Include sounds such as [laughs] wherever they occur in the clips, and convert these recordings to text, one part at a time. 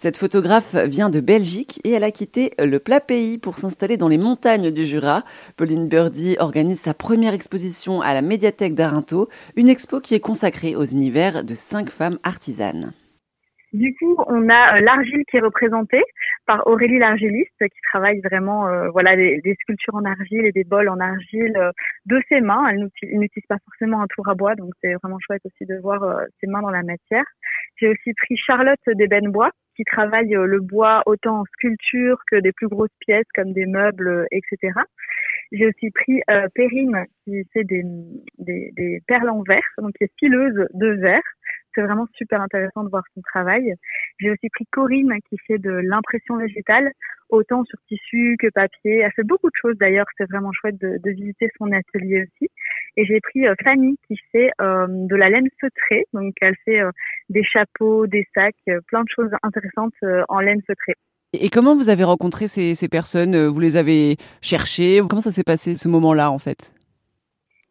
Cette photographe vient de Belgique et elle a quitté le plat pays pour s'installer dans les montagnes du Jura. Pauline Birdie organise sa première exposition à la médiathèque d'Arinto, une expo qui est consacrée aux univers de cinq femmes artisanes. Du coup, on a euh, l'argile qui est représentée par Aurélie l'argiliste qui travaille vraiment euh, voilà des, sculptures en argile et des bols en argile euh, de ses mains. Elle n'utilise pas forcément un tour à bois, donc c'est vraiment chouette aussi de voir ses mains dans la matière. J'ai aussi pris Charlotte d'Ébène-Bois qui travaille euh, le bois autant en sculpture que des plus grosses pièces comme des meubles, euh, etc. J'ai aussi pris euh, qui fait des, perles en verre, donc qui est de verre. C'est vraiment super intéressant de voir son travail. J'ai aussi pris Corinne qui fait de l'impression végétale, autant sur tissu que papier. Elle fait beaucoup de choses d'ailleurs. C'est vraiment chouette de, visiter son atelier aussi. Et j'ai pris euh, Fanny qui fait euh, de la laine feutrée. Donc elle fait euh, des chapeaux, des sacs, plein de choses intéressantes en laine feutrée. Et comment vous avez rencontré ces, ces personnes? Vous les avez cherchées? Comment ça s'est passé ce moment-là en fait?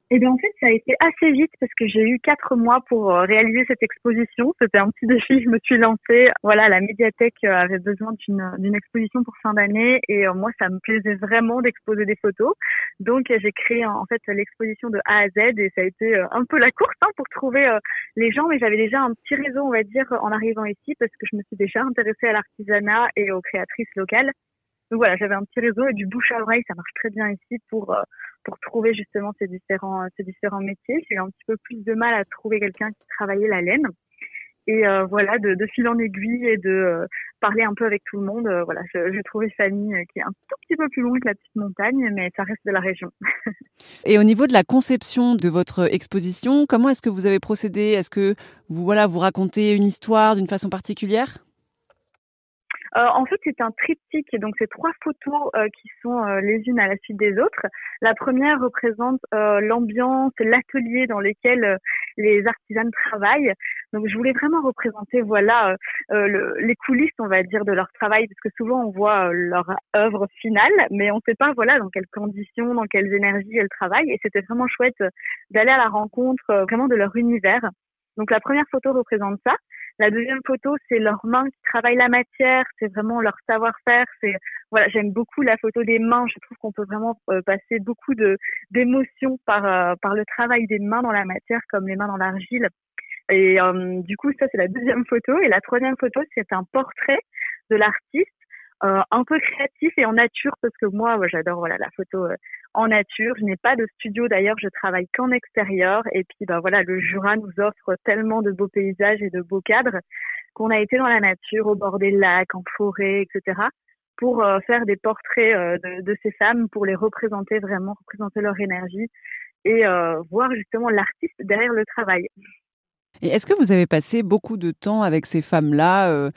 Eh bien, en fait, ça a été assez vite parce que j'ai eu quatre mois pour euh, réaliser cette exposition. C'était un petit défi. Je me suis lancée. Voilà, la médiathèque euh, avait besoin d'une, exposition pour fin d'année et euh, moi, ça me plaisait vraiment d'exposer des photos. Donc, j'ai créé en fait l'exposition de A à Z et ça a été un peu la course hein, pour trouver les gens. Mais j'avais déjà un petit réseau, on va dire, en arrivant ici parce que je me suis déjà intéressée à l'artisanat et aux créatrices locales. Donc voilà, j'avais un petit réseau et du bouche à oreille, ça marche très bien ici pour pour trouver justement ces différents ces différents métiers. J'ai eu un petit peu plus de mal à trouver quelqu'un qui travaillait la laine. Et euh, voilà, de, de, fil en aiguille et de euh, parler un peu avec tout le monde. Euh, voilà, j'ai trouvé Fanny qui est un tout petit peu plus loin que la petite montagne, mais ça reste de la région. [laughs] et au niveau de la conception de votre exposition, comment est-ce que vous avez procédé? Est-ce que vous voilà vous racontez une histoire d'une façon particulière? Euh, en fait, c'est un triptyque, donc c'est trois photos euh, qui sont euh, les unes à la suite des autres. La première représente l'ambiance, l'atelier dans lequel les artisans travaillent. Donc, je voulais vraiment représenter, voilà, les coulisses, on va dire, de leur travail, parce que souvent on voit leur œuvre finale, mais on ne sait pas, voilà, dans quelles conditions, dans quelles énergies elles travaillent. Et c'était vraiment chouette d'aller à la rencontre, vraiment de leur univers. Donc, la première photo représente ça. La deuxième photo, c'est leurs mains qui travaillent la matière, c'est vraiment leur savoir-faire. C'est voilà, j'aime beaucoup la photo des mains. Je trouve qu'on peut vraiment euh, passer beaucoup de d'émotions par euh, par le travail des mains dans la matière, comme les mains dans l'argile. Et euh, du coup, ça c'est la deuxième photo. Et la troisième photo, c'est un portrait de l'artiste euh, un peu créatif et en nature parce que moi j'adore voilà la photo euh, en nature. Je n'ai pas de studio d'ailleurs je travaille qu'en extérieur. Et puis bah voilà le Jura nous offre tellement de beaux paysages et de beaux cadres qu'on a été dans la nature au bord des lacs en forêt etc pour euh, faire des portraits de, de, ces femmes pour les représenter vraiment représenter leur énergie et voir justement l'artiste derrière le travail. Et est-ce que vous avez passé beaucoup de temps avec ces femmes là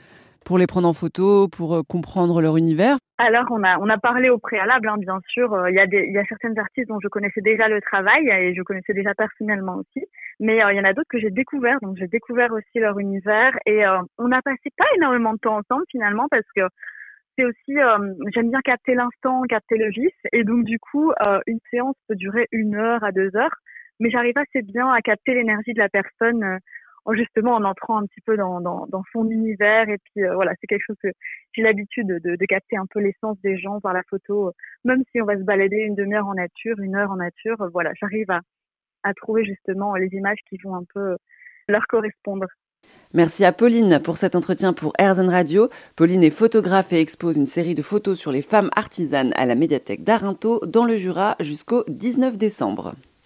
pour les prendre en photo, pour euh, comprendre leur univers Alors, on a, on a parlé au préalable, hein, bien sûr. Euh, il y, a des, y a certaines artistes dont je connaissais déjà le travail et je connaissais déjà personnellement aussi. Mais euh, il y en a d'autres que j'ai découvert. Donc, j'ai découvert aussi leur univers. Et on n'a passé pas énormément de temps ensemble, finalement, parce que c'est aussi, j'aime bien capter l'instant, capter le vif. Et donc, du coup, une séance peut durer une heure à deux heures. Mais j'arrive assez bien à capter l'énergie de la personne justement en entrant un petit peu dans, son univers. Et puis euh, voilà, c'est quelque chose que j'ai l'habitude de, capter un peu l'essence des gens par la photo. Même si on va se balader une demi-heure en nature, une heure en nature, voilà, j'arrive à, à trouver justement les images qui vont un peu leur correspondre. Merci à Pauline pour cet entretien pour Airzen Radio. Pauline est photographe et expose une série de photos sur les femmes artisanes à la médiathèque d'Arinto dans le Jura jusqu'au 19 décembre.